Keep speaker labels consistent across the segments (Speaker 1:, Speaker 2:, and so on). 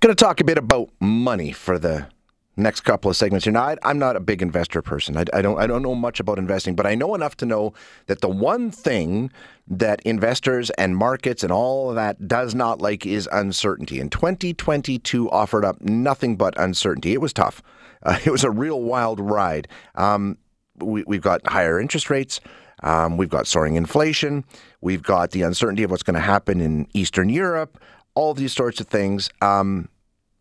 Speaker 1: Going to talk a bit about money for the next couple of segments here. Now, I, am not a big investor person. I, I, don't. I don't know much about investing, but I know enough to know that the one thing that investors and markets and all of that does not like is uncertainty. And 2022 offered up nothing but uncertainty. It was tough. Uh, it was a real wild ride. Um, we, have got higher interest rates. Um, we've got soaring inflation. We've got the uncertainty of what's going to happen in Eastern Europe all these sorts of things. Um,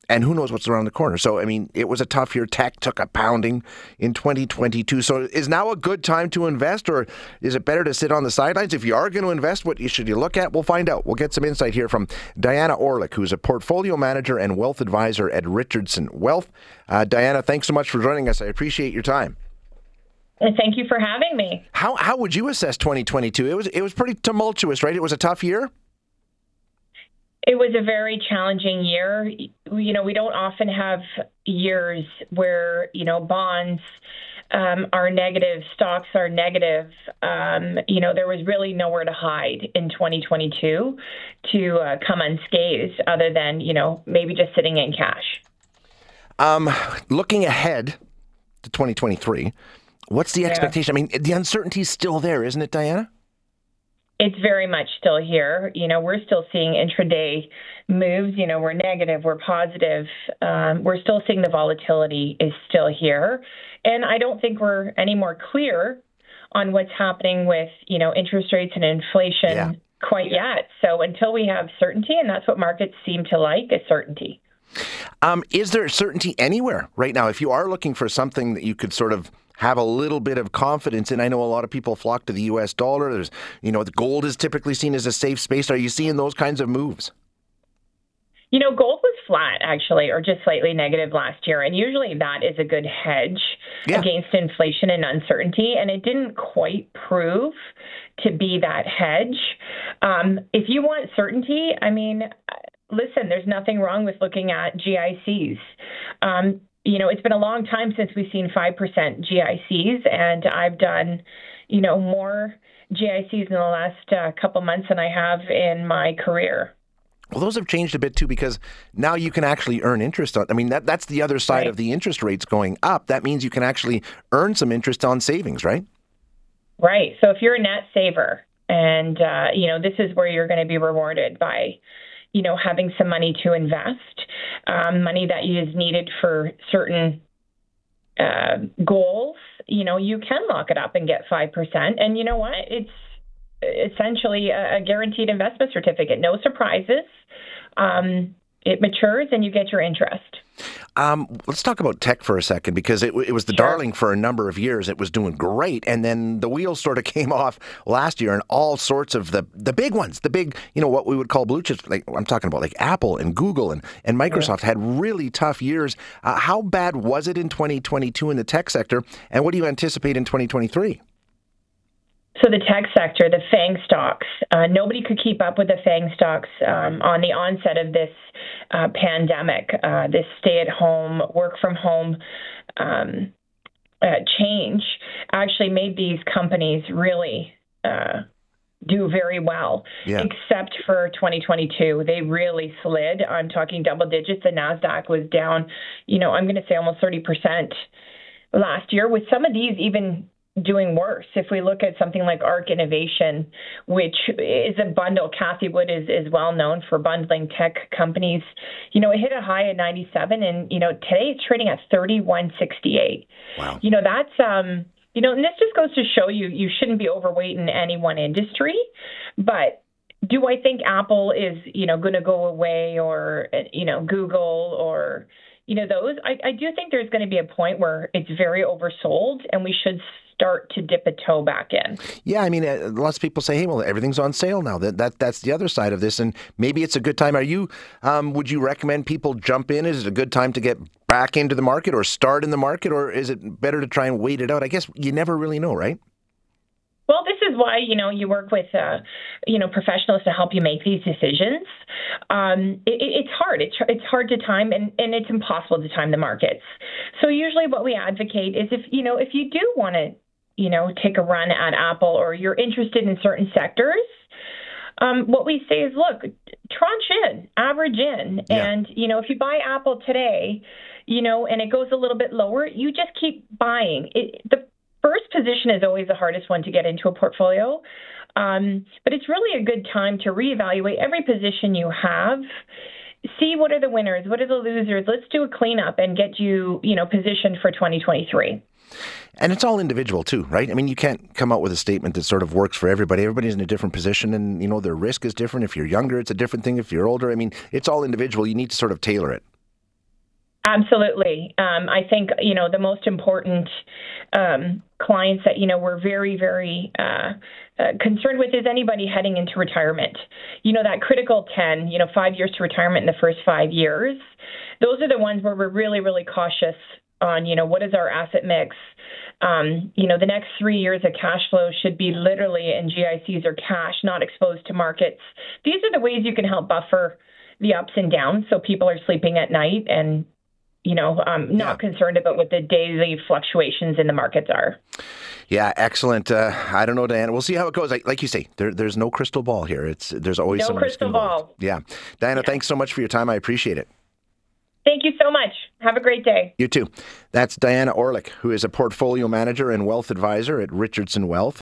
Speaker 1: and who knows what's around the corner. So, I mean, it was a tough year. Tech took a pounding in 2022. So, is now a good time to invest, or is it better to sit on the sidelines? If you are going to invest, what should you look at? We'll find out. We'll get some insight here from Diana Orlic, who's a portfolio manager and wealth advisor at Richardson Wealth. Uh, Diana, thanks so much for joining us. I appreciate your time.
Speaker 2: Thank you for having me.
Speaker 1: How how would you assess 2022? It was it was pretty tumultuous, right? It was a tough year.
Speaker 2: It was a very challenging year. You know, we don't often have years where, you know, bonds um, are negative, stocks are negative. Um, you know, there was really nowhere to hide in 2022 to uh, come unscathed other than, you know, maybe just sitting in cash.
Speaker 1: Um, looking ahead to 2023, what's the yeah. expectation? I mean, the uncertainty is still there, isn't it, Diana?
Speaker 2: It's very much still here. You know, we're still seeing intraday moves. You know, we're negative, we're positive. Um, we're still seeing the volatility is still here. And I don't think we're any more clear on what's happening with, you know, interest rates and inflation yeah. quite yet. So until we have certainty, and that's what markets seem to like, is certainty.
Speaker 1: Um, is there certainty anywhere right now? If you are looking for something that you could sort of have a little bit of confidence in. I know a lot of people flock to the US dollar. There's, you know, the gold is typically seen as a safe space. Are you seeing those kinds of moves?
Speaker 2: You know, gold was flat actually, or just slightly negative last year. And usually that is a good hedge yeah. against inflation and uncertainty. And it didn't quite prove to be that hedge. Um, if you want certainty, I mean, listen, there's nothing wrong with looking at GICs. Um, you know, it's been a long time since we've seen 5% GICs, and I've done, you know, more GICs in the last uh, couple months than I have in my career.
Speaker 1: Well, those have changed a bit too because now you can actually earn interest on. I mean, that that's the other side right. of the interest rates going up. That means you can actually earn some interest on savings, right?
Speaker 2: Right. So if you're a net saver, and uh, you know, this is where you're going to be rewarded by you know, having some money to invest, um, money that is needed for certain uh, goals, you know, you can lock it up and get 5%. And you know what? It's essentially a, guaranteed investment certificate, no surprises. Um, it matures and you get your interest.
Speaker 1: Um, let's talk about tech for a second because it, it was the sure. darling for a number of years. It was doing great, and then the wheels sort of came off last year, and all sorts of the the big ones, the big, you know, what we would call blue chips. Like I'm talking about, like Apple and Google and and Microsoft yeah. had really tough years. Uh, how bad was it in 2022 in the tech sector, and what do you anticipate in 2023?
Speaker 2: So the tech sector, the FANG stocks, uh, nobody could keep up with the FANG stocks um, on the onset of this uh, pandemic, uh, this stay-at-home, work-from-home um, uh, change. Actually, made these companies really uh, do very well, yeah. except for 2022. They really slid. I'm talking double digits. The Nasdaq was down. You know, I'm going to say almost 30 percent last year. With some of these even doing worse. If we look at something like ARK Innovation, which is a bundle, Cathie Wood is, is well known for bundling tech companies. You know, it hit a high at 97, and you know today it's trading at 31.68. Wow. You know that's um, you know, and this just goes to show you you shouldn't be overweight in any one industry, but do I think Apple is, you know, going to go away or, you know, Google or, you know, those? I, I do think there's going to be a point where it's very oversold and we should start to dip a toe back in.
Speaker 1: Yeah, I mean, uh, lots of people say, "Hey, well, everything's on sale now." That that that's the other side of this, and maybe it's a good time. Are you? Um, would you recommend people jump in? Is it a good time to get back into the market, or start in the market, or is it better to try and wait it out? I guess you never really know, right?
Speaker 2: Well, this is why you know you work with uh, you know professionals to help you make these decisions. Um, it, it's hard. It's it's hard to time, and, and it's impossible to time the markets. So usually, what we advocate is if you know if you do want to you know, take a run at Apple or you're interested in certain sectors, um, what we say is, look, tranche in, average in, yeah. and you know, if you buy Apple today, you know, and it goes a little bit lower, you just keep buying. It, the first position is always the hardest one to get into a portfolio. Um, but it's really a good time to reevaluate every position you have see what are the winners, what are the losers. Let's do a cleanup and get you, you know, positioned for 2023.
Speaker 1: And it's all individual too, right? I mean, you can't come out with a statement that sort of works for everybody. Everybody's in a different position and, you know, their risk is different. If you're younger, it's a different thing. If you're older, I mean, it's all individual. You need to sort of tailor it.
Speaker 2: Absolutely. Um, I think, you know, the most important um, clients that, you know, we're very, very uh, uh, concerned with is anybody heading into retirement. You know, that critical 10, you know, five years to retirement in the first five years, those are the ones where we're really, really cautious on, you know, what is our asset mix? Um, you know, the next three years of cash flow should be literally in GICs or cash, not exposed to markets. These are the ways you can help buffer the ups and downs so people are sleeping at night and you know, um, not yeah. concerned about what the daily fluctuations in the markets are.
Speaker 1: Yeah, excellent. Uh, I don't know, Diana. We'll see how it goes. Like, like you say, there, there's no crystal ball here. It's there's always
Speaker 2: no
Speaker 1: some
Speaker 2: crystal ball.
Speaker 1: Yeah, Diana, yeah. thanks so much for your time. I appreciate it.
Speaker 2: Thank you so much. Have a great day.
Speaker 1: You too. That's Diana Orlic, who is a portfolio manager and wealth advisor at Richardson Wealth.